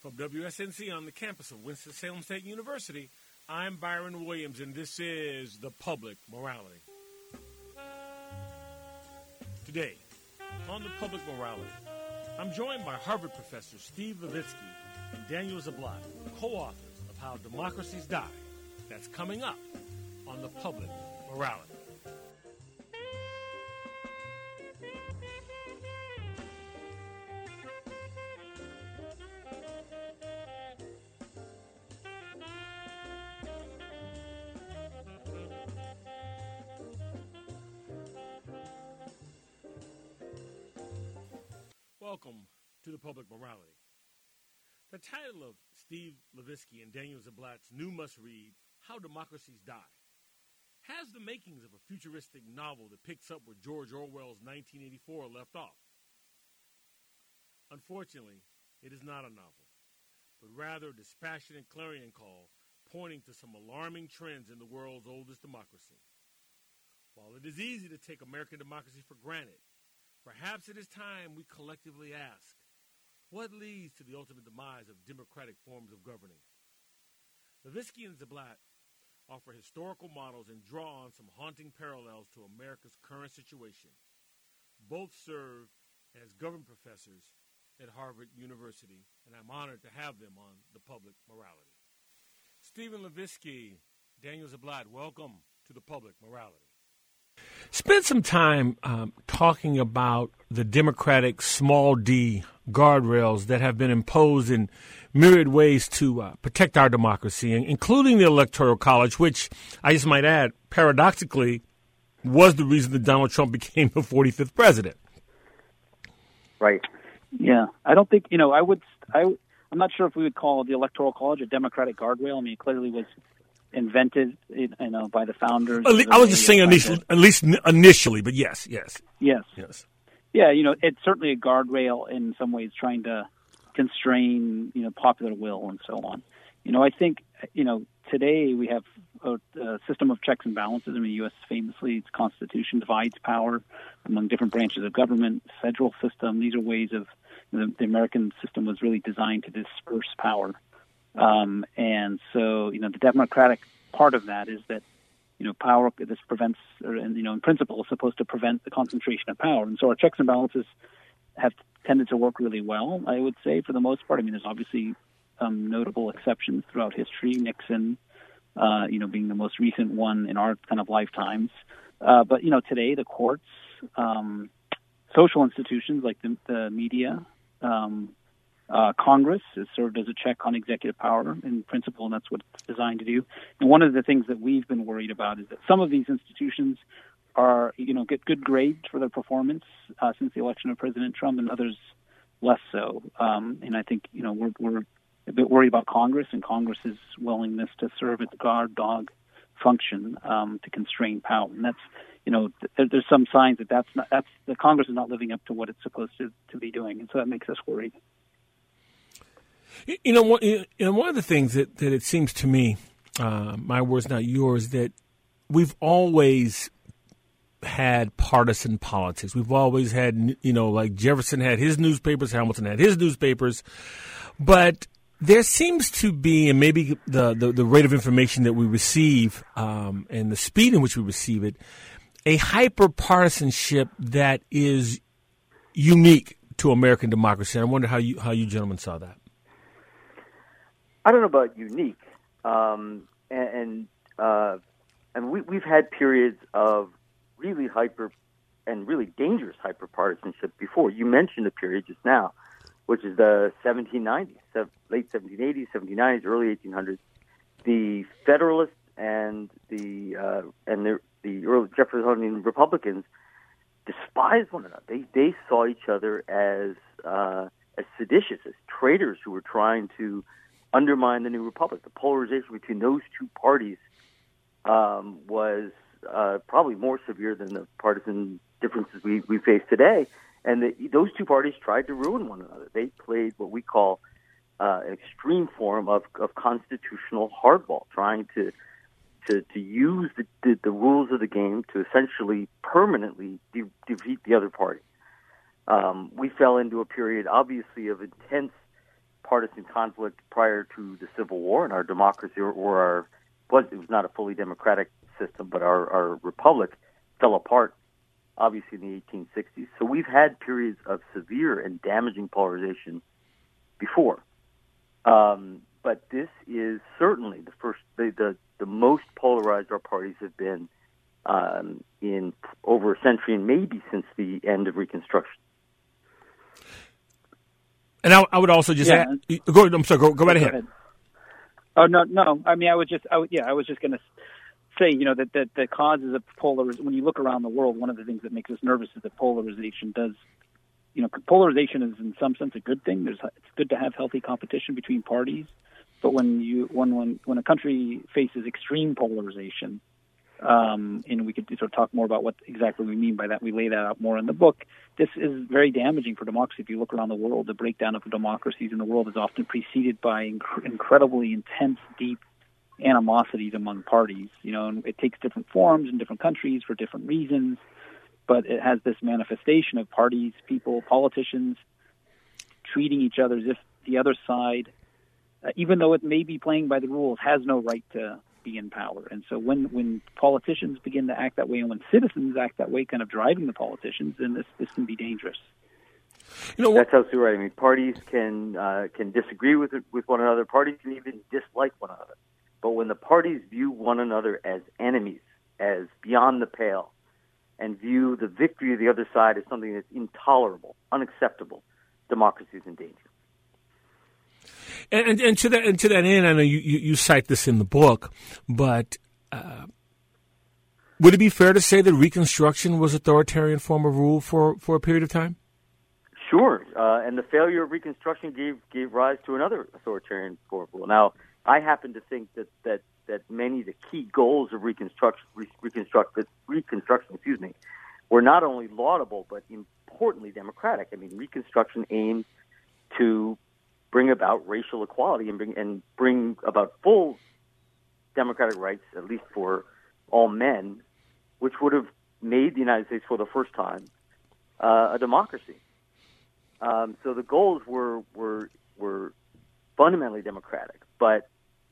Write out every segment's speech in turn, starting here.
From WSNC on the campus of Winston-Salem State University, I'm Byron Williams, and this is The Public Morality. Today, on The Public Morality, I'm joined by Harvard professors Steve Levitsky and Daniel Ziblatt, co-authors of How Democracies Die. That's coming up on The Public Morality. Public Morality. The title of Steve Levitsky and Daniel Ziblatt's new must read, How Democracies Die, has the makings of a futuristic novel that picks up where George Orwell's 1984 left off. Unfortunately, it is not a novel, but rather a dispassionate clarion call pointing to some alarming trends in the world's oldest democracy. While it is easy to take American democracy for granted, perhaps it is time we collectively ask what leads to the ultimate demise of democratic forms of governing? Levitsky and Ziblatt offer historical models and draw on some haunting parallels to America's current situation. Both serve as government professors at Harvard University, and I'm honored to have them on the public morality. Steven Levitsky, Daniel Ziblatt, welcome to the public morality. Spend some time um, talking about the Democratic small d guardrails that have been imposed in myriad ways to uh, protect our democracy, including the Electoral College, which I just might add, paradoxically, was the reason that Donald Trump became the 45th president. Right. Yeah, I don't think you know. I would. I. I'm not sure if we would call the Electoral College a Democratic guardrail. I mean, it clearly was invented, you know, by the founders. I was just saying initially, at least initially, but yes, yes, yes, yes. Yeah, you know, it's certainly a guardrail in some ways, trying to constrain, you know, popular will and so on. You know, I think, you know, today we have a, a system of checks and balances. I mean, the U.S. famously, its constitution divides power among different branches of government, federal system. These are ways of the, the American system was really designed to disperse power. Um, and so, you know, the democratic part of that is that you know, power, this prevents, or, you know, in principle, is supposed to prevent the concentration of power. And so our checks and balances have tended to work really well, I would say, for the most part. I mean, there's obviously some notable exceptions throughout history, Nixon, uh, you know, being the most recent one in our kind of lifetimes. Uh, but, you know, today the courts, um, social institutions like the, the media, um, uh, Congress has served as a check on executive power in principle, and that's what it's designed to do. And one of the things that we've been worried about is that some of these institutions are, you know, get good grades for their performance uh, since the election of President Trump, and others less so. Um, and I think, you know, we're, we're a bit worried about Congress and Congress's willingness to serve its guard dog function um, to constrain power, and that's you know, th- there's some signs that that's not that's the Congress is not living up to what it's supposed to to be doing, and so that makes us worried. You know, one, you know, one of the things that, that it seems to me, uh, my words, not yours, that we've always had partisan politics. We've always had, you know, like Jefferson had his newspapers, Hamilton had his newspapers, but there seems to be, and maybe the, the, the rate of information that we receive um, and the speed in which we receive it, a hyper partisanship that is unique to American democracy. I wonder how you how you gentlemen saw that. I don't know about unique, um, and and, uh, and we, we've had periods of really hyper and really dangerous hyperpartisanship before. You mentioned a period just now, which is the 1790s, late 1780s, 1790s, early 1800s. The Federalists and the uh, and the the early Jeffersonian Republicans despised one another. They they saw each other as uh, as seditious, as traitors who were trying to undermine the new republic. The polarization between those two parties um, was uh, probably more severe than the partisan differences we, we face today. And the, those two parties tried to ruin one another. They played what we call uh, an extreme form of, of constitutional hardball, trying to to, to use the, the, the rules of the game to essentially permanently de- defeat the other party. Um, we fell into a period, obviously, of intense partisan conflict prior to the Civil War, and our democracy or, our was it was not a fully democratic system, but our, our republic fell apart obviously in the 1860s. So we've had periods of severe and damaging polarization before. Um, but this is certainly the first, the, the, the most polarized our parties have been um, in over a century and maybe since the end of Reconstruction. And I, I would also just yeah. add, go. I'm sorry. Go, go right ahead. ahead. Oh no, no. I mean, I was just, I, yeah, I was just going to say, you know, that that the causes of polarization. When you look around the world, one of the things that makes us nervous is that polarization does. You know, polarization is in some sense a good thing. There's it's good to have healthy competition between parties, but when you when when when a country faces extreme polarization, um, and we could sort of talk more about what exactly we mean by that. We lay that out more in the book. This is very damaging for democracy. If you look around the world, the breakdown of democracies in the world is often preceded by inc- incredibly intense, deep animosities among parties. You know, and it takes different forms in different countries for different reasons, but it has this manifestation of parties, people, politicians treating each other as if the other side, uh, even though it may be playing by the rules, has no right to be in power. And so when when politicians begin to act that way, and when citizens act that way, kind of driving the politicians, then this this can be dangerous. You know, that's absolutely right. I mean, parties can uh, can disagree with with one another. Parties can even dislike one another. But when the parties view one another as enemies, as beyond the pale, and view the victory of the other side as something that's intolerable, unacceptable, democracy is in danger. And, and, and, to that and to that end, I know you, you, you cite this in the book, but uh, would it be fair to say that Reconstruction was authoritarian form of rule for, for a period of time? Sure, uh, and the failure of Reconstruction gave gave rise to another authoritarian form of rule. Now, I happen to think that that that many of the key goals of Reconstruction, Reconstruct, Reconstruction, excuse me, were not only laudable but importantly democratic. I mean, Reconstruction aimed to bring about racial equality and bring and bring about full democratic rights, at least for all men, which would have made the United States for the first time uh, a democracy. Um, so the goals were were were fundamentally democratic, but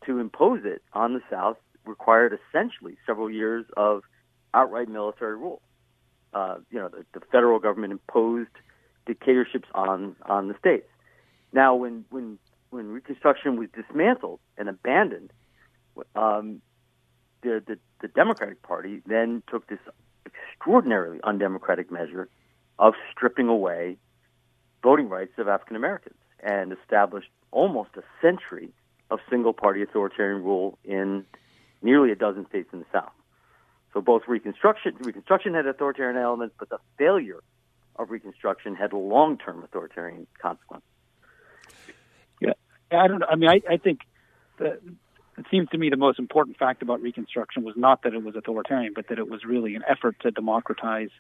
to impose it on the South required essentially several years of outright military rule. Uh, you know, the, the federal government imposed dictatorships on on the states. Now, when when when Reconstruction was dismantled and abandoned, um, the, the the Democratic Party then took this extraordinarily undemocratic measure of stripping away voting rights of African Americans and established almost a century of single party authoritarian rule in nearly a dozen states in the South. So both Reconstruction Reconstruction had authoritarian elements, but the failure of Reconstruction had long term authoritarian consequences. I don't. I mean, I, I think that it seems to me the most important fact about Reconstruction was not that it was authoritarian, but that it was really an effort to democratize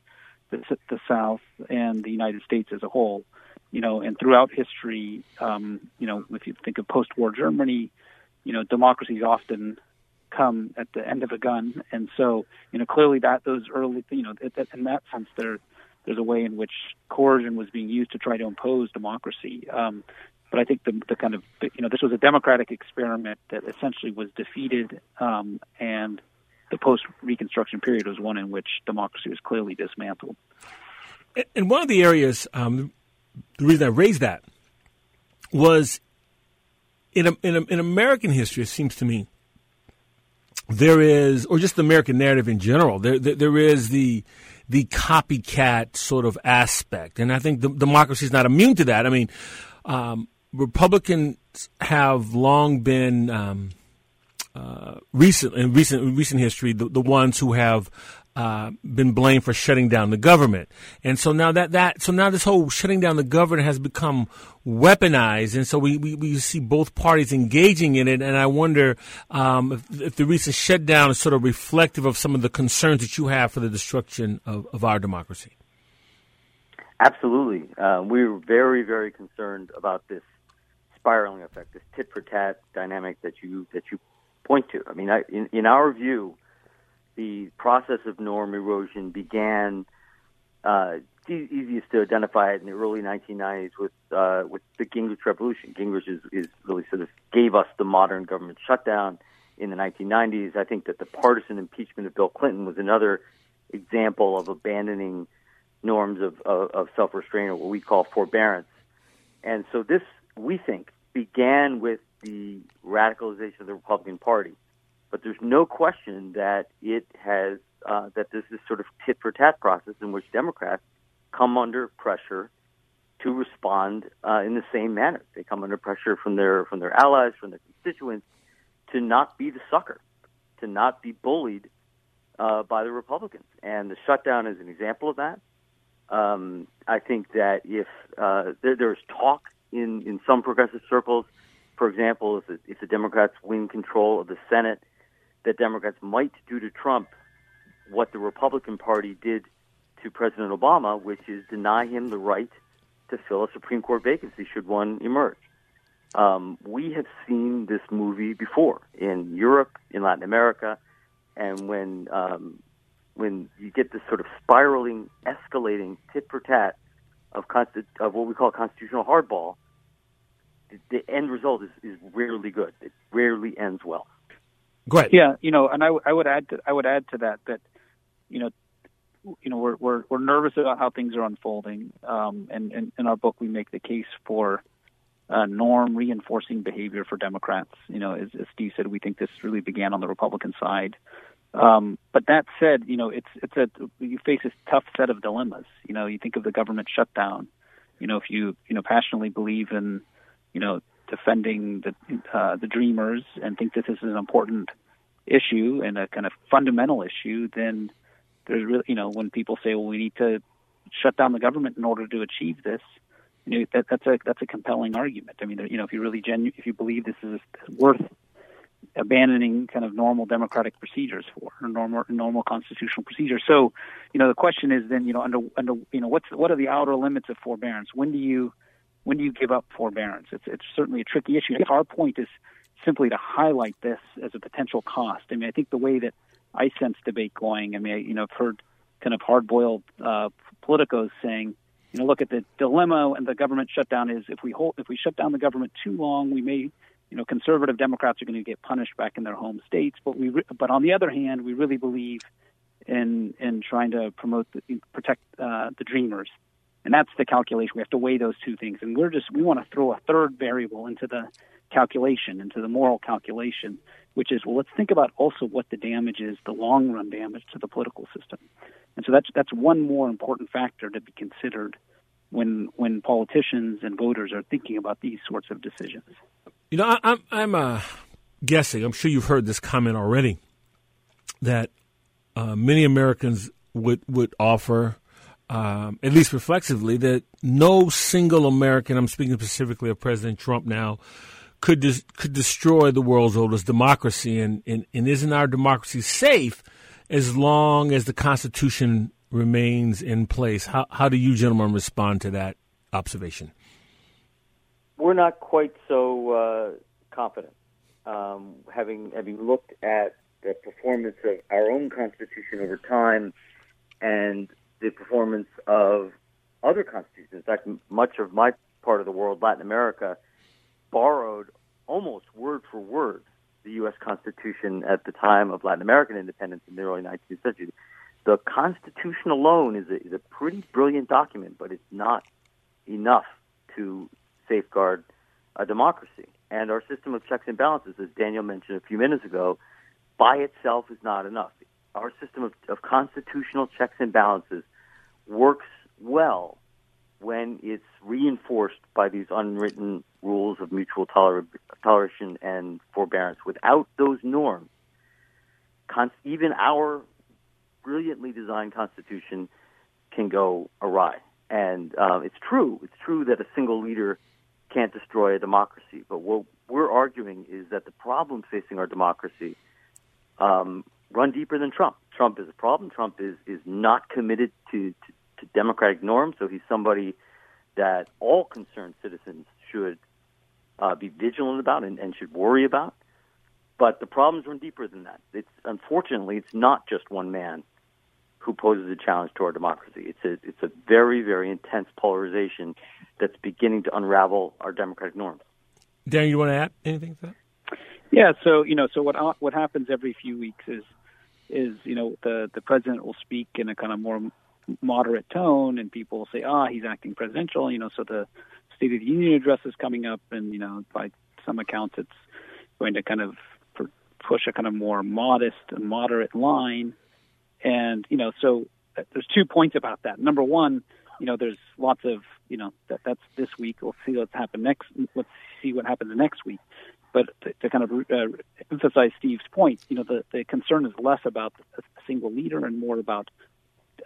the, the South and the United States as a whole. You know, and throughout history, um, you know, if you think of post-war Germany, you know, democracies often come at the end of a gun, and so you know, clearly that those early, you know, in that sense, there there's a way in which coercion was being used to try to impose democracy. Um, but I think the, the kind of you know this was a democratic experiment that essentially was defeated, um, and the post Reconstruction period was one in which democracy was clearly dismantled. And one of the areas, um, the reason I raised that was in a, in, a, in American history. It seems to me there is, or just the American narrative in general. There there, there is the the copycat sort of aspect, and I think the, democracy is not immune to that. I mean. Um, Republicans have long been um, uh, recent in recent recent history the, the ones who have uh, been blamed for shutting down the government, and so now that that so now this whole shutting down the government has become weaponized, and so we, we, we see both parties engaging in it, and I wonder um, if, if, the recent shutdown is sort of reflective of some of the concerns that you have for the destruction of, of our democracy. Absolutely, uh, we're very very concerned about this spiraling effect, this tit for tat dynamic that you that you point to. I mean, I, in, in our view, the process of norm erosion began uh, e- easiest to identify it in the early 1990s with uh, with the Gingrich Revolution. Gingrich is, is really sort of gave us the modern government shutdown in the 1990s. I think that the partisan impeachment of Bill Clinton was another example of abandoning norms of, of, of self restraint or what we call forbearance. And so this, we think, began with the radicalization of the Republican Party. But there's no question that it has uh, that this is sort of tit for tat process in which Democrats come under pressure to respond uh, in the same manner. They come under pressure from their from their allies, from their constituents, to not be the sucker, to not be bullied uh, by the Republicans. And the shutdown is an example of that. Um, I think that if uh, there, there's talk in, in some progressive circles, for example, if the, if the Democrats win control of the Senate, that Democrats might do to Trump what the Republican Party did to President Obama, which is deny him the right to fill a Supreme Court vacancy should one emerge. Um, we have seen this movie before in Europe, in Latin America, and when um, when you get this sort of spiraling, escalating tit for tat of, consti- of what we call constitutional hardball, the, the end result is, is rarely good. It rarely ends well. Go ahead. Yeah, you know, and I, I would add to I would add to that that you know you know we're we're we're nervous about how things are unfolding, um, and, and in our book we make the case for uh, norm reinforcing behavior for Democrats. You know, as, as Steve said, we think this really began on the Republican side. Um, but that said, you know, it's it's a you face this tough set of dilemmas. You know, you think of the government shutdown. You know, if you you know passionately believe in, you know, defending the uh, the dreamers and think that this is an important issue and a kind of fundamental issue, then there's really you know when people say, well, we need to shut down the government in order to achieve this. You know, that, that's a that's a compelling argument. I mean, you know, if you really genu- if you believe this is worth abandoning kind of normal democratic procedures for or normal normal constitutional procedures. So, you know, the question is then, you know, under under you know, what's what are the outer limits of forbearance? When do you when do you give up forbearance? It's it's certainly a tricky issue. Our point is simply to highlight this as a potential cost. I mean, I think the way that I sense debate going, I mean, I, you know, I've heard kind of hard-boiled uh, politicos saying, you know, look at the dilemma and the government shutdown is if we hold if we shut down the government too long, we may you know, conservative Democrats are going to get punished back in their home states. But we, but on the other hand, we really believe in in trying to promote, the, protect uh, the dreamers, and that's the calculation. We have to weigh those two things, and we're just we want to throw a third variable into the calculation, into the moral calculation, which is well, let's think about also what the damage is, the long run damage to the political system, and so that's that's one more important factor to be considered when when politicians and voters are thinking about these sorts of decisions. You know, I, I'm I'm uh, guessing. I'm sure you've heard this comment already that uh, many Americans would would offer, um, at least reflexively, that no single American. I'm speaking specifically of President Trump now. Could dis- could destroy the world's oldest democracy, and, and, and isn't our democracy safe as long as the Constitution remains in place? How how do you gentlemen respond to that observation? We're not quite so uh, confident. Um, having having looked at the performance of our own constitution over time and the performance of other constitutions. In fact, much of my part of the world, Latin America, borrowed almost word for word the U.S. Constitution at the time of Latin American independence in the early 19th century. The Constitution alone is a, is a pretty brilliant document, but it's not enough to safeguard a democracy. And our system of checks and balances, as Daniel mentioned a few minutes ago, by itself is not enough. Our system of, of constitutional checks and balances works well when it's reinforced by these unwritten rules of mutual toler- toleration and forbearance. Without those norms, con- even our brilliantly designed Constitution can go awry. And uh, it's true. It's true that a single leader can't destroy a democracy. But what we're arguing is that the problems facing our democracy um, run deeper than Trump. Trump is a problem. Trump is is not committed to, to, to democratic norms. So he's somebody that all concerned citizens should uh, be vigilant about and, and should worry about. But the problems run deeper than that. It's unfortunately it's not just one man who poses a challenge to our democracy. It's a it's a very very intense polarization that's beginning to unravel our democratic norms. Dan, you want to add anything to that? Yeah. So you know, so what what happens every few weeks is is you know the the president will speak in a kind of more moderate tone, and people will say, ah, he's acting presidential. You know, so the State of the Union address is coming up, and you know, by some accounts, it's going to kind of push a kind of more modest and moderate line. And you know, so uh, there's two points about that. Number one, you know, there's lots of you know that that's this week. We'll see what's happen next. Let's see what happens next week. But to, to kind of uh, emphasize Steve's point, you know, the the concern is less about a single leader and more about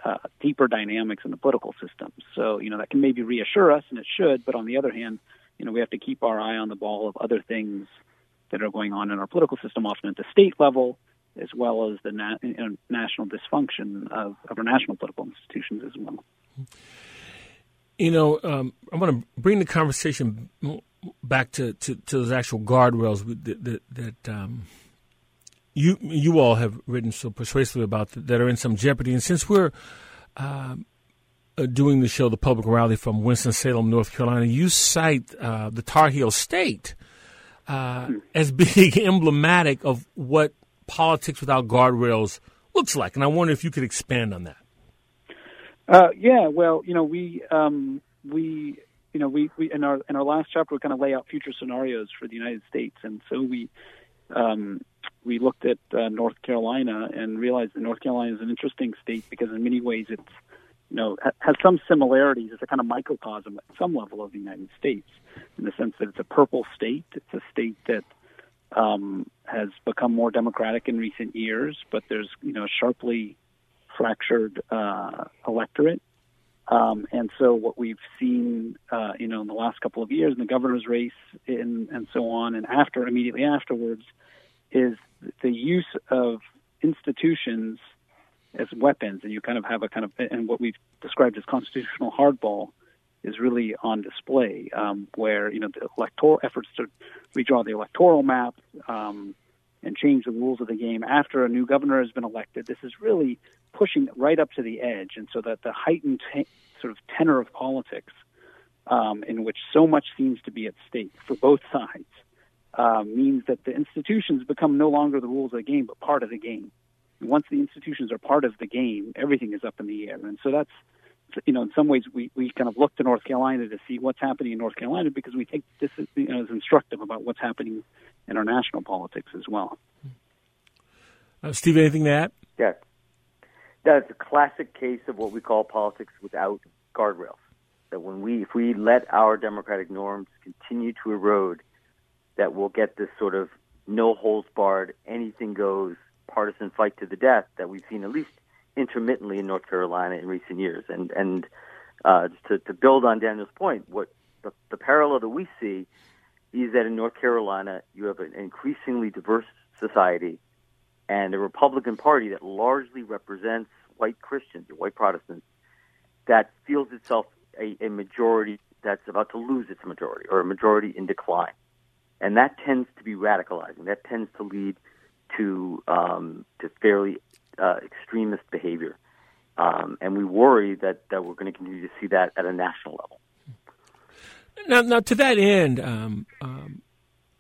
uh, deeper dynamics in the political system. So, you know, that can maybe reassure us, and it should. But on the other hand, you know, we have to keep our eye on the ball of other things that are going on in our political system, often at the state level, as well as the na- know, national dysfunction of, of, our national political institutions as well. You know, um, I want to bring the conversation back to, to, to those actual guardrails that, that, that um, you you all have written so persuasively about that, that are in some jeopardy. And since we're uh, uh, doing the show, the public morality from Winston Salem, North Carolina, you cite uh, the Tar Heel State uh, as being emblematic of what politics without guardrails looks like. And I wonder if you could expand on that. Uh, yeah, well, you know, we um, we you know we, we in our in our last chapter we kind of lay out future scenarios for the United States, and so we um, we looked at uh, North Carolina and realized that North Carolina is an interesting state because in many ways it's you know has some similarities. It's a kind of microcosm at some level of the United States in the sense that it's a purple state. It's a state that um, has become more democratic in recent years, but there's you know sharply fractured uh, electorate. Um, and so what we've seen, uh, you know, in the last couple of years in the governor's race in, and so on, and after immediately afterwards, is the use of institutions as weapons, and you kind of have a kind of and what we've described as constitutional hardball is really on display, um, where you know the electoral efforts to redraw the electoral map um, and change the rules of the game after a new governor has been elected. This is really pushing right up to the edge, and so that the heightened t- sort of tenor of politics, um, in which so much seems to be at stake for both sides, uh, means that the institutions become no longer the rules of the game, but part of the game. And once the institutions are part of the game, everything is up in the air. And so that's, you know, in some ways we, we kind of look to North Carolina to see what's happening in North Carolina because we think this is, you know, is instructive about what's happening in our national politics as well. Uh, Steve, anything to add? Yeah. That's a classic case of what we call politics without guardrails. That when we, if we let our democratic norms continue to erode, that we'll get this sort of no holds barred, anything goes partisan fight to the death that we've seen at least intermittently in North Carolina in recent years. And and uh, to, to build on Daniel's point, what the, the parallel that we see is that in North Carolina you have an increasingly diverse society and the Republican Party that largely represents white Christians or white Protestants that feels itself a, a majority that's about to lose its majority or a majority in decline and that tends to be radicalizing. That tends to lead to um, to fairly uh, extremist behavior, um, and we worry that that we're going to continue to see that at a national level. Now, now to that end, um, um,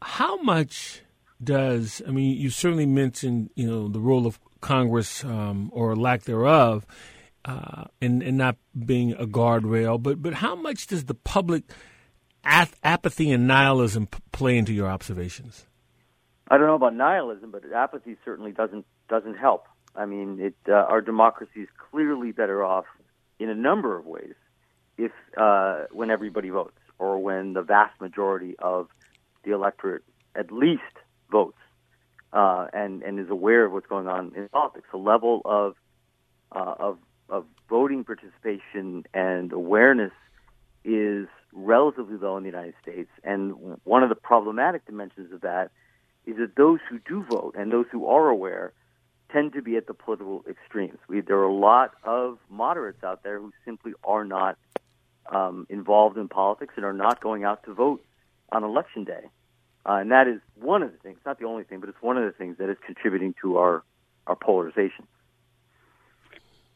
how much does I mean? You certainly mentioned you know the role of Congress um, or lack thereof, uh, and and not being a guardrail, but but how much does the public apathy and nihilism play into your observations? I don't know about nihilism, but apathy certainly doesn't doesn't help. I mean, it, uh, our democracy is clearly better off in a number of ways if uh, when everybody votes or when the vast majority of the electorate at least votes uh, and and is aware of what's going on in politics. The level of uh, of of voting participation and awareness is relatively low in the United States. And one of the problematic dimensions of that is that those who do vote and those who are aware tend to be at the political extremes. We, there are a lot of moderates out there who simply are not um, involved in politics and are not going out to vote on election day. Uh, and that is one of the things, not the only thing, but it's one of the things that is contributing to our, our polarization.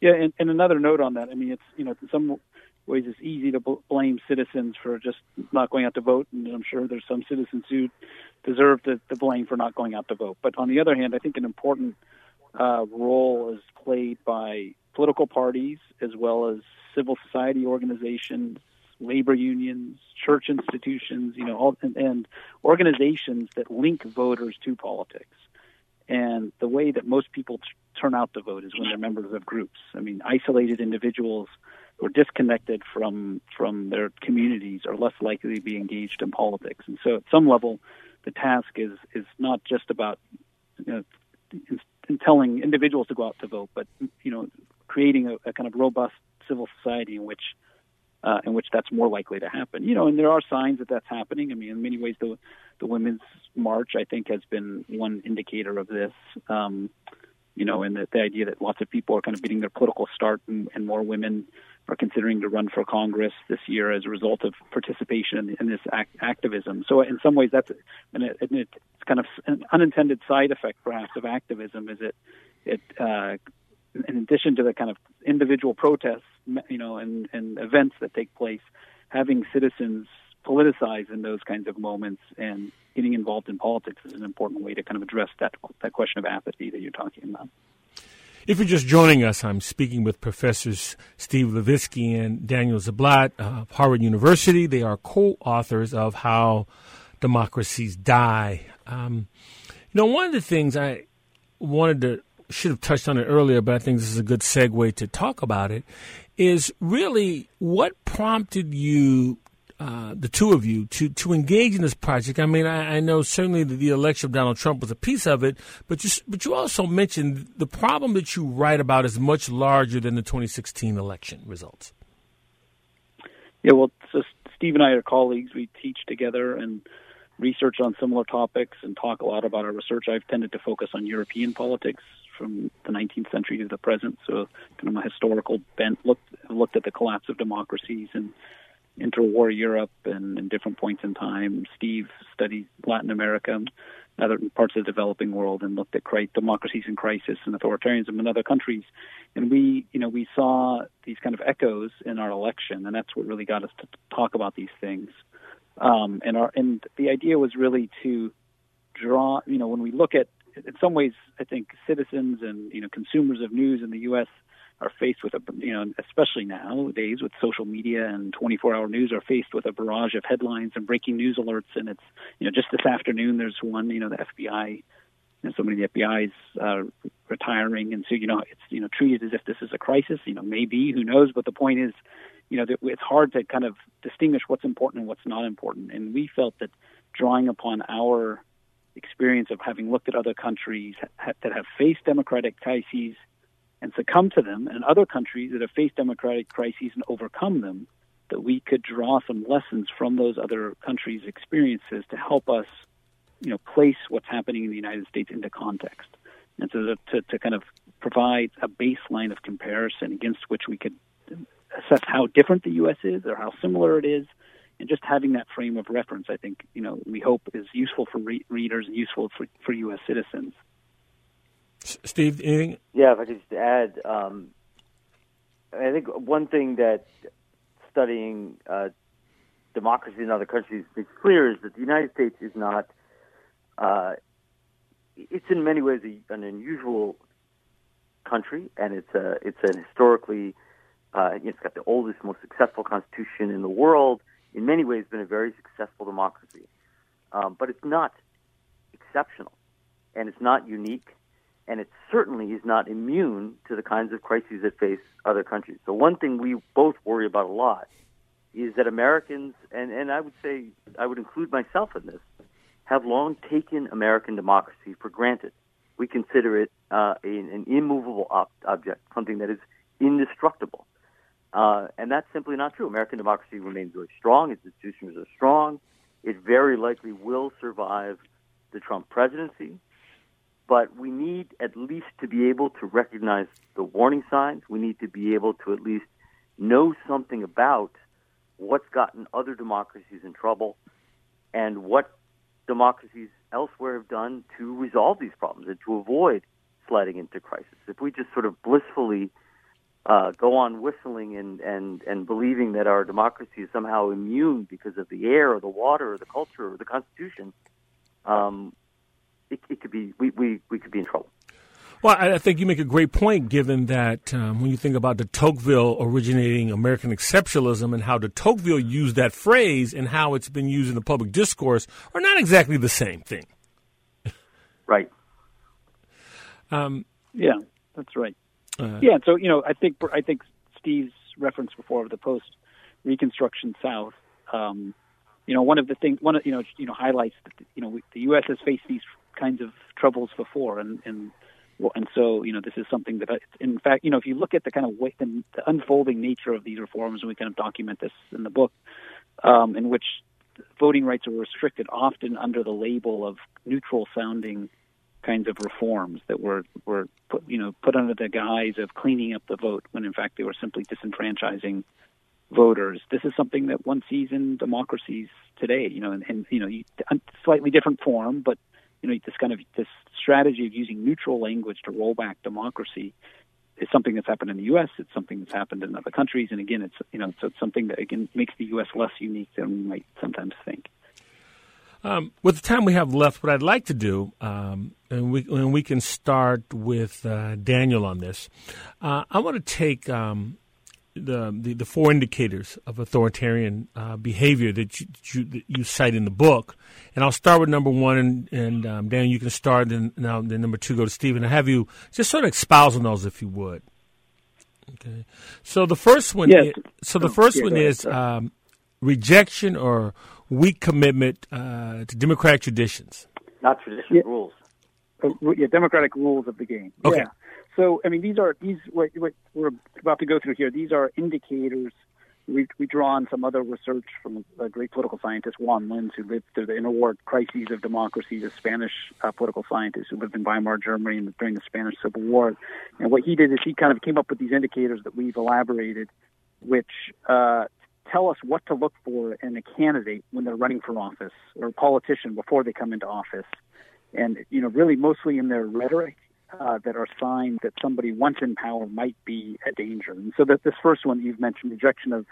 Yeah, and, and another note on that. I mean, it's you know, in some ways it's easy to bl- blame citizens for just not going out to vote, and I'm sure there's some citizens who deserve the, the blame for not going out to vote. But on the other hand, I think an important uh, role is played by political parties as well as civil society organizations, labor unions, church institutions, you know, all, and, and organizations that link voters to politics. And the way that most people t- turn out to vote is when they're members of groups. I mean, isolated individuals who are disconnected from from their communities are less likely to be engaged in politics. And so, at some level, the task is is not just about you know, in, in telling individuals to go out to vote, but you know, creating a, a kind of robust civil society in which uh, in which that's more likely to happen. You know, and there are signs that that's happening. I mean, in many ways, the the women's march I think has been one indicator of this. Um, you know, and the, the idea that lots of people are kind of getting their political start, and, and more women are considering to run for Congress this year as a result of participation in, in this act, activism. So, in some ways, that's and it, and it's kind of an unintended side effect, perhaps, of activism. Is it it uh, in addition to the kind of individual protests, you know, and, and events that take place, having citizens politicize in those kinds of moments and getting involved in politics is an important way to kind of address that that question of apathy that you're talking about. If you're just joining us, I'm speaking with Professors Steve Levitsky and Daniel Ziblatt of Harvard University. They are co-authors of How Democracies Die. Um, you know, one of the things I wanted to should have touched on it earlier, but I think this is a good segue to talk about it. Is really what prompted you uh, the two of you to to engage in this project. I mean, I, I know certainly the, the, election of Donald Trump was a piece of it, but you but you also mentioned the problem that you write about is much larger than the 2016 election results. Yeah, well, so Steve and I are colleagues. We teach together and research on similar topics and talk a lot about our research. I've tended to focus on European politics from the 19th century to the present, so kind of my historical bent looked looked at the collapse of democracies and interwar Europe and in different points in time. Steve studied Latin America and other parts of the developing world and looked at great democracies in crisis and authoritarianism in other countries. And we, you know, we saw these kind of echoes in our election, and that's what really got us to talk about these things. Um, and our and the idea was really to draw, you know, when we look at, in some ways, I think citizens and you know consumers of news in the U.S are faced with a you know especially nowadays with social media and 24-hour news are faced with a barrage of headlines and breaking news alerts. And it's you know just this afternoon there's one you know the FBI and somebody the FBI is uh, retiring. And so you know it's you know treated as if this is a crisis. You know maybe who knows? But the point is you know it's hard to kind of distinguish what's important and what's not important. And we felt that drawing upon our experience of having looked at other countries that have faced democratic crises and succumbed to them, and other countries that have faced democratic crises and overcome them, that we could draw some lessons from those other countries' experiences to help us, you know, place what's happening in the United States into context, and so to, to kind of provide a baseline of comparison against which we could assess how different the U.S. is or how similar it is, and just having that frame of reference, I think, you know, we hope is useful for re- readers and useful for, for U.S. citizens. Steve, anything? Yeah, if I could just add, um, I think one thing that studying uh, democracy in other countries makes clear is that the United States is not. Uh, it's in many ways a, an unusual country, and it's a it's an historically uh, it's got the oldest, most successful constitution in the world. In many ways, been a very successful democracy, um, but it's not exceptional, and it's not unique and it certainly is not immune to the kinds of crises that face other countries. So one thing we both worry about a lot is that Americans, and, and I would say I would include myself in this, have long taken American democracy for granted. We consider it uh, an, an immovable ob- object, something that is indestructible. Uh, and that's simply not true. American democracy remains very strong. Its institutions are strong. It very likely will survive the Trump presidency but we need at least to be able to recognize the warning signs. We need to be able to at least know something about what's gotten other democracies in trouble and what democracies elsewhere have done to resolve these problems and to avoid sliding into crisis. If we just sort of blissfully uh, go on whistling and, and, and believing that our democracy is somehow immune because of the air or the water or the culture or the Constitution, um, it, it could be we, we, we could be in trouble. Well, I think you make a great point, given that um, when you think about de Tocqueville originating American exceptionalism and how de Tocqueville used that phrase and how it's been used in the public discourse are not exactly the same thing. Right. Um, yeah, that's right. Uh, yeah, so you know, I think I think Steve's reference before of the post Reconstruction South. Um, you know, one of the things, one of you know, you know, highlights that you know the U.S. has faced these kinds of troubles before, and and and so you know this is something that in fact you know if you look at the kind of way, the, the unfolding nature of these reforms, and we kind of document this in the book, um, in which voting rights are restricted often under the label of neutral sounding kinds of reforms that were were put you know put under the guise of cleaning up the vote when in fact they were simply disenfranchising voters. This is something that one sees in democracies today. You know, and, and you know, slightly different form, but you know, this kind of this strategy of using neutral language to roll back democracy is something that's happened in the U.S. It's something that's happened in other countries, and again, it's you know, so it's something that again makes the U.S. less unique than we might sometimes think. Um, with the time we have left, what I'd like to do, um, and we and we can start with uh, Daniel on this. Uh, I want to take um, the, the, the four indicators of authoritarian uh, behavior that you, you, that you, cite in the book, and I'll start with number one, and, and um, Daniel, you can start, and now then number two go to Steven. I have you just sort of espouse on those if you would. Okay, so the first one, yes. is, so the first yeah, one is um, rejection or weak commitment uh, to democratic traditions. Not tradition, yeah. rules. Uh, yeah, democratic rules of the game. Okay. Yeah. So, I mean, these are these what, what we're about to go through here. These are indicators. We, we draw on some other research from a great political scientist, Juan Linz, who lived through the interwar crises of democracy, a Spanish uh, political scientist who lived in Weimar Germany during the Spanish Civil War. And what he did is he kind of came up with these indicators that we've elaborated, which uh, tell us what to look for in a candidate when they're running for office or a politician before they come into office. And, you know, really mostly in their rhetoric uh, that are signs that somebody once in power might be a danger. And so that this first one you've mentioned, rejection of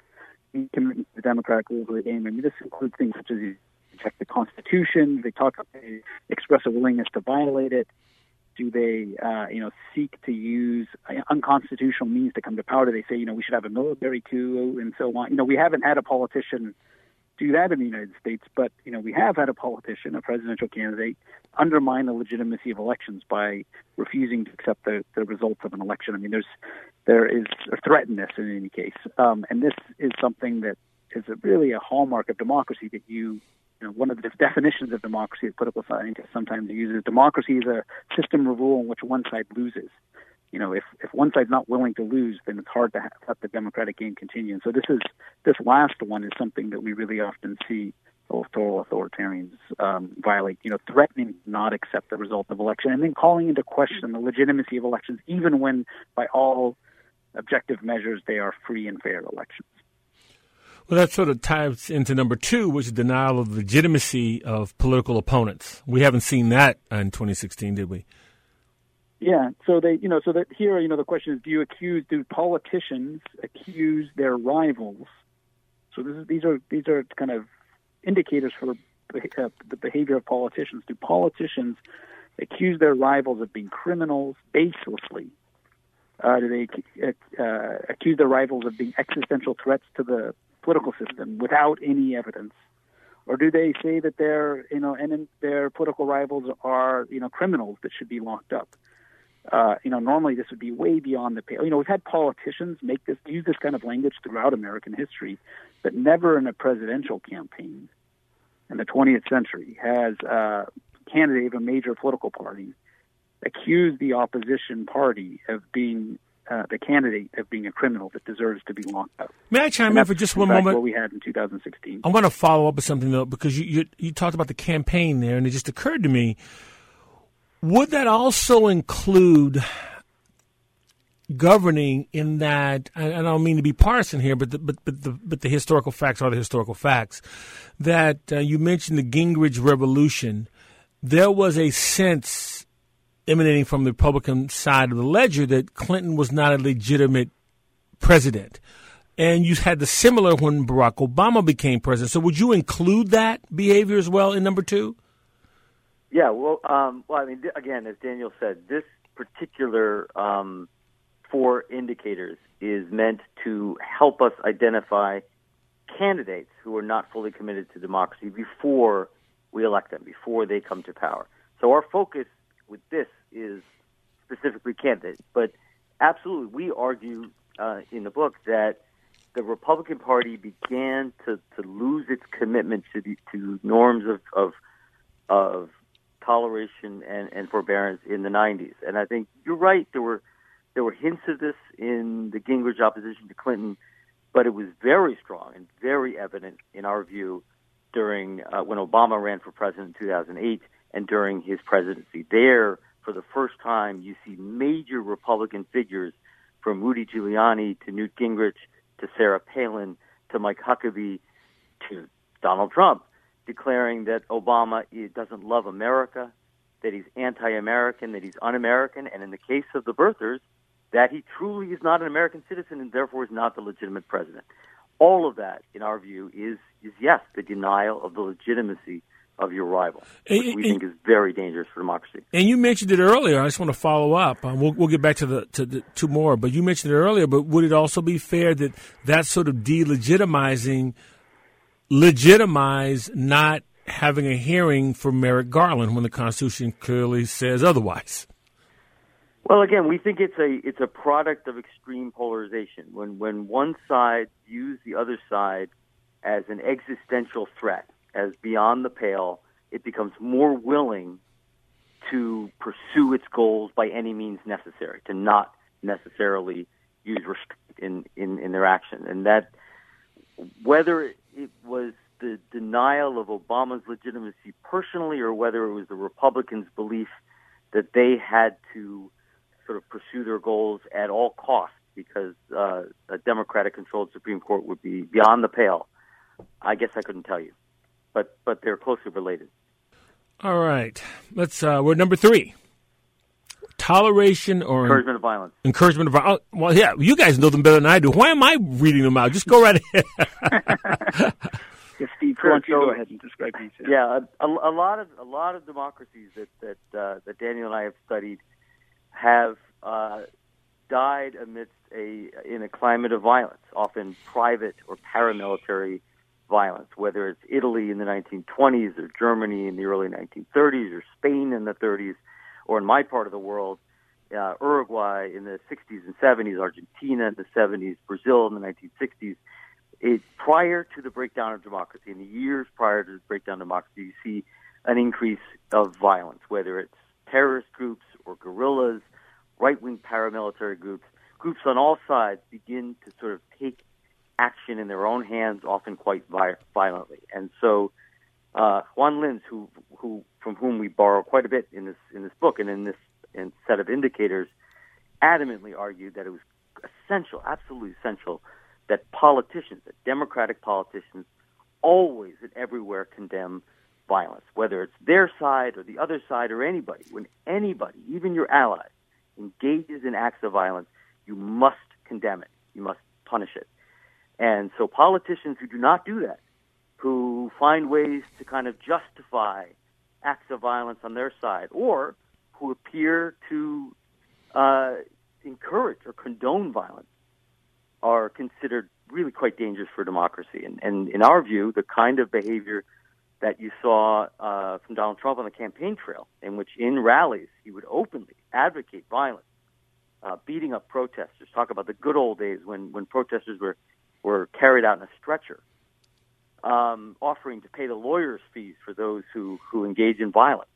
commitment to the democratic rules of the game. I mean, this includes things such as you reject the Constitution. They talk, they express a willingness to violate it. Do they, uh, you know, seek to use unconstitutional means to come to power? Do they say, you know, we should have a military coup and so on? You know, we haven't had a politician do that in the United States, but you know, we have had a politician, a presidential candidate, undermine the legitimacy of elections by refusing to accept the, the results of an election. I mean, there's there is a threatenness in any case, um, and this is something that is a, really a hallmark of democracy that you you know, one of the definitions of democracy that political scientists sometimes use is democracy is a system of rule in which one side loses. You know, if, if one side's not willing to lose, then it's hard to have, let the democratic game continue. And so this is this last one is something that we really often see electoral authoritarians um, violate. You know, threatening to not accept the result of election, and then calling into question the legitimacy of elections, even when by all objective measures they are free and fair elections. Well, that sort of ties into number two, which is denial of legitimacy of political opponents. We haven't seen that in 2016, did we? Yeah. So they, you know, so that here, you know, the question is, do you accuse, do politicians accuse their rivals? So is, these are these are kind of indicators for uh, the behavior of politicians. Do politicians accuse their rivals of being criminals baselessly? Uh, do they uh, accuse their rivals of being existential threats to the political system without any evidence? Or do they say that their, you know, and their political rivals are, you know, criminals that should be locked up? Uh, you know, normally this would be way beyond the pale. You know, we've had politicians make this use this kind of language throughout American history, but never in a presidential campaign in the 20th century has a candidate of a major political party accused the opposition party of being uh, the candidate of being a criminal that deserves to be locked up. May I chime in for just one moment? What we had in 2016. I want to follow up with something though, because you, you you talked about the campaign there, and it just occurred to me: would that also include governing in that? And I don't mean to be partisan here, but the, but but the but the historical facts are the historical facts. That uh, you mentioned the Gingrich Revolution. There was a sense emanating from the Republican side of the ledger that Clinton was not a legitimate president. And you had the similar when Barack Obama became president. So would you include that behavior as well in number two? Yeah, well, um, well, I mean, again, as Daniel said, this particular um, four indicators is meant to help us identify candidates who are not fully committed to democracy before we elect them, before they come to power. So our focus with this is specifically candidates, but absolutely, we argue uh, in the book that the Republican Party began to, to lose its commitment to the, to norms of, of of toleration and, and forbearance in the 90s. And I think you're right. There were there were hints of this in the Gingrich opposition to Clinton, but it was very strong and very evident in our view during uh, when Obama ran for president in 2008 and during his presidency. There, for the first time, you see major Republican figures from Rudy Giuliani to Newt Gingrich to Sarah Palin to Mike Huckabee to Donald Trump declaring that Obama eh, doesn't love America, that he's anti-American, that he's un-American, and in the case of the birthers, that he truly is not an American citizen and therefore is not the legitimate president. All of that, in our view, is is yes, the denial of the legitimacy of your rival, which and, we think is very dangerous for democracy. And you mentioned it earlier. I just want to follow up. Um, we'll, we'll get back to the to the two more, but you mentioned it earlier. But would it also be fair that that sort of delegitimizing legitimize not having a hearing for Merrick Garland when the Constitution clearly says otherwise? Well, again, we think it's a it's a product of extreme polarization. When when one side views the other side as an existential threat, as beyond the pale, it becomes more willing to pursue its goals by any means necessary, to not necessarily use restraint in, in, in their action. And that whether it was the denial of Obama's legitimacy personally or whether it was the Republicans' belief that they had to sort of pursue their goals at all costs because uh, a Democratic controlled Supreme Court would be beyond the pale. I guess I couldn't tell you. But but they're closely related. All right. Let's uh, we're number 3 toleration or encouragement of violence. Encouragement of violence. Oh, well, yeah, you guys know them better than I do. Why am I reading them out? Just go right ahead. yes, Steve, sure, so, go ahead and describe these. Yeah, a, a, lot of a lot of democracies that that uh, that Daniel and I have studied have uh, died amidst a in a climate of violence, often private or paramilitary violence, whether it's Italy in the 1920s or Germany in the early 1930s or Spain in the 30s or in my part of the world, uh, Uruguay in the 60s and 70s, Argentina in the 70s, Brazil in the 1960s. It, prior to the breakdown of democracy, in the years prior to the breakdown of democracy, you see an increase of violence, whether it's terrorist groups or guerrillas, right wing paramilitary groups. Groups on all sides begin to sort of take action in their own hands, often quite violently. And so uh, Juan Linz, who who from whom we borrow quite a bit in this in this book and in this in set of indicators, adamantly argued that it was essential, absolutely essential, that politicians, that Democratic politicians, always and everywhere condemn violence, whether it's their side or the other side or anybody. When anybody, even your allies, engages in acts of violence, you must condemn it. You must punish it. And so politicians who do not do that who find ways to kind of justify acts of violence on their side, or who appear to uh, encourage or condone violence, are considered really quite dangerous for democracy. And, and in our view, the kind of behavior that you saw uh, from Donald Trump on the campaign trail, in which in rallies he would openly advocate violence, uh, beating up protesters, talk about the good old days when, when protesters were, were carried out in a stretcher um, offering to pay the lawyers' fees for those who, who engage in violence,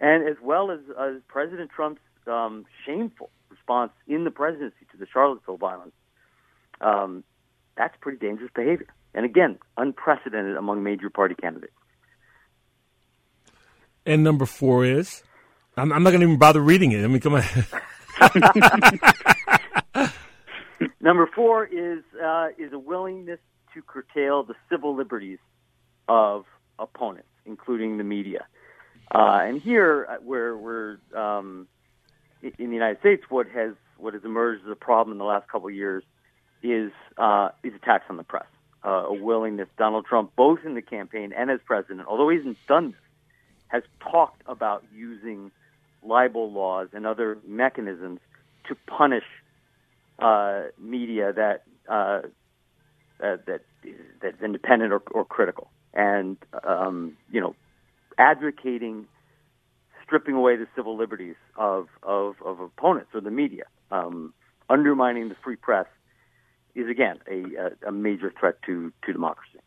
and as well as, as President Trump's um, shameful response in the presidency to the Charlottesville violence. Um, that's pretty dangerous behavior, and again, unprecedented among major party candidates. And number four is, I'm, I'm not going to even bother reading it. I mean, come on. number four is uh, is a willingness to curtail the civil liberties of opponents, including the media. Uh, and here, uh, where we're um, in the United States, what has what has emerged as a problem in the last couple of years is uh, is attacks on the press, uh, a willingness. Donald Trump, both in the campaign and as president, although he hasn't done this, has talked about using libel laws and other mechanisms to punish uh, media that uh, that that's independent or, or critical, and um, you know, advocating stripping away the civil liberties of of, of opponents or the media, um, undermining the free press, is again a, a, major threat to to democracy.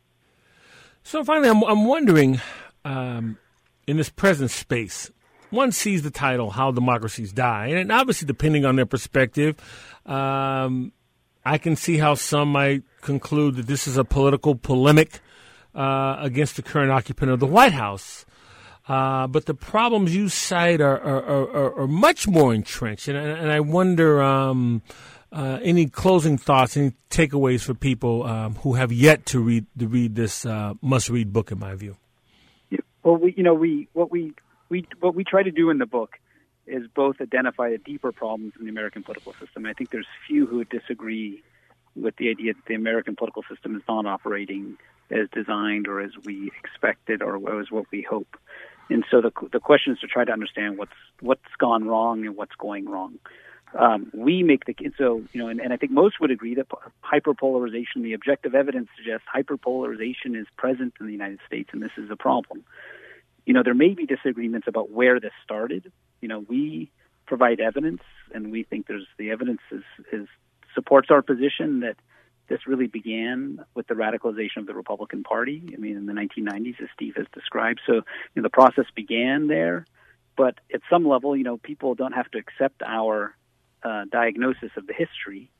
So finally, I'm, I'm wondering, um, in this present space, one sees the title "How Democracies Die," and obviously, depending on their perspective, um, I can see how some might conclude that this is a political polemic uh, against the current occupant of the White House. Uh, but the problems you cite are, are, are, are much more entrenched, and, and I wonder um, uh, any closing thoughts, any takeaways for people um, who have yet to read to read this uh, must-read book, in my view. Well, we, you know, we what we we what we try to do in the book is both identify the deeper problems in the American political system. I think there's few who disagree with the idea that the American political system is not operating as designed or as we expected or as what we hope. And so the the question is to try to understand what's what's gone wrong and what's going wrong. Um, we make the so you know, and, and I think most would agree that hyperpolarization, the objective evidence suggests hyperpolarization is present in the United States, and this is a problem you know, there may be disagreements about where this started. You know, we provide evidence, and we think there's the evidence is, is supports our position that this really began with the radicalization of the Republican Party. I mean, in the 1990s, as Steve has described. So, you know, the process began there, but at some level, you know, people don't have to accept our uh, diagnosis of the history.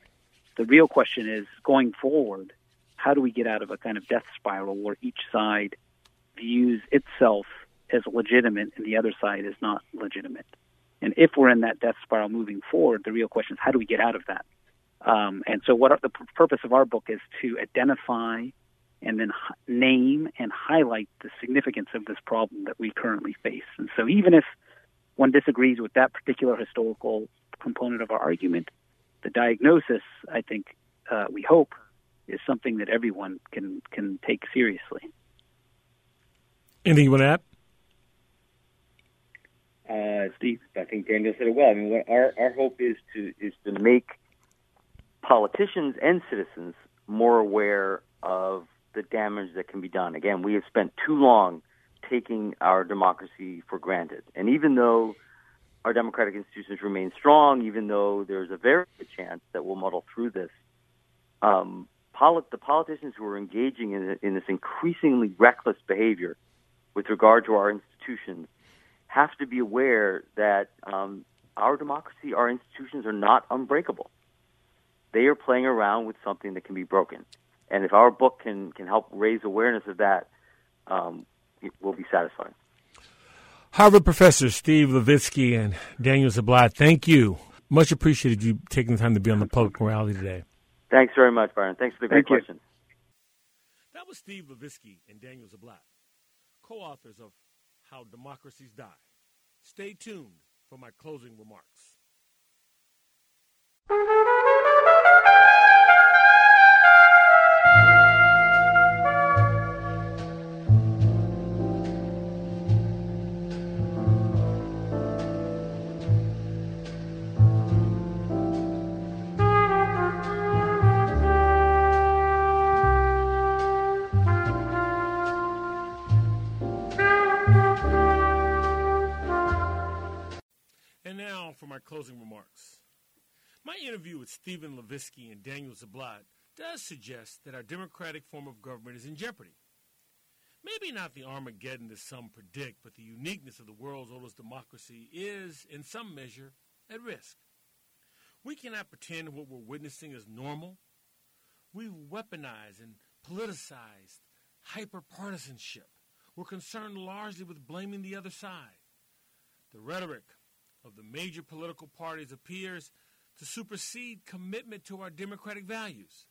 The real question is going forward, how do we get out of a kind of death spiral where each side views itself as legitimate and the other side is not legitimate. And if we're in that death spiral moving forward, the real question is how do we get out of that? Um, and so, what our, the purpose of our book is to identify and then h- name and highlight the significance of this problem that we currently face. And so, even if one disagrees with that particular historical component of our argument, the diagnosis, I think, uh, we hope, is something that everyone can can take seriously. Anything you want to add? Uh, Steve, I think Daniel said it well. I mean, what our our hope is to is to make politicians and citizens more aware of the damage that can be done. Again, we have spent too long taking our democracy for granted, and even though our democratic institutions remain strong, even though there's a very good chance that we'll muddle through this, um, polit- the politicians who are engaging in, in this increasingly reckless behavior with regard to our institutions have to be aware that um, our democracy, our institutions are not unbreakable. They are playing around with something that can be broken. And if our book can, can help raise awareness of that, um, it will be satisfying. Harvard professors Steve Levitsky and Daniel Ziblatt, thank you. Much appreciated you taking the time to be on the public morality today. Thanks very much, Byron. Thanks for the great thank questions. That was Steve Levitsky and Daniel Ziblatt, co authors of How Democracies Die. Stay tuned for my closing remarks. My closing remarks. My interview with Steven Levitsky and Daniel Ziblatt does suggest that our democratic form of government is in jeopardy. Maybe not the Armageddon that some predict, but the uniqueness of the world's oldest democracy is, in some measure, at risk. We cannot pretend what we're witnessing is normal. We've weaponized and politicized hyperpartisanship. We're concerned largely with blaming the other side. The rhetoric of the major political parties appears to supersede commitment to our democratic values.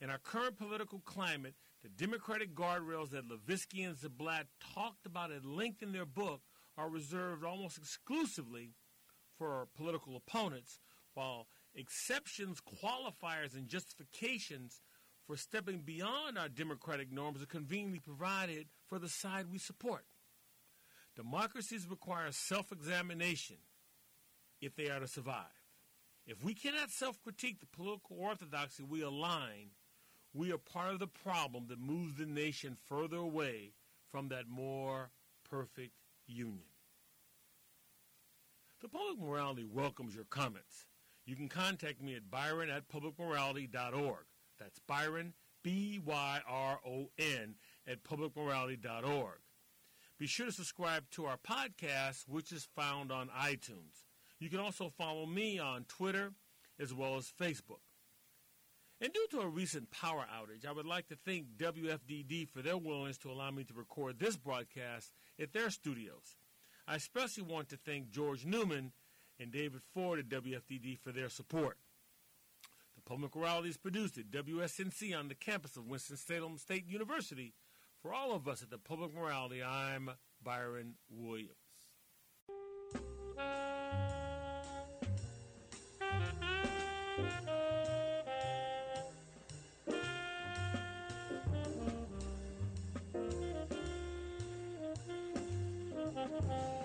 In our current political climate, the democratic guardrails that Levitsky and Ziblatt talked about at length in their book are reserved almost exclusively for political opponents, while exceptions, qualifiers, and justifications for stepping beyond our democratic norms are conveniently provided for the side we support. Democracies require self examination if they are to survive. If we cannot self critique the political orthodoxy we align, we are part of the problem that moves the nation further away from that more perfect union. The Public Morality welcomes your comments. You can contact me at byron at publicmorality.org. That's Byron, B Y R O N, at publicmorality.org. Be sure to subscribe to our podcast, which is found on iTunes. You can also follow me on Twitter as well as Facebook. And due to a recent power outage, I would like to thank WFDD for their willingness to allow me to record this broadcast at their studios. I especially want to thank George Newman and David Ford at WFDD for their support. The Public Morality is produced at WSNC on the campus of Winston-Salem State University. For all of us at the Public Morality, I'm Byron Williams.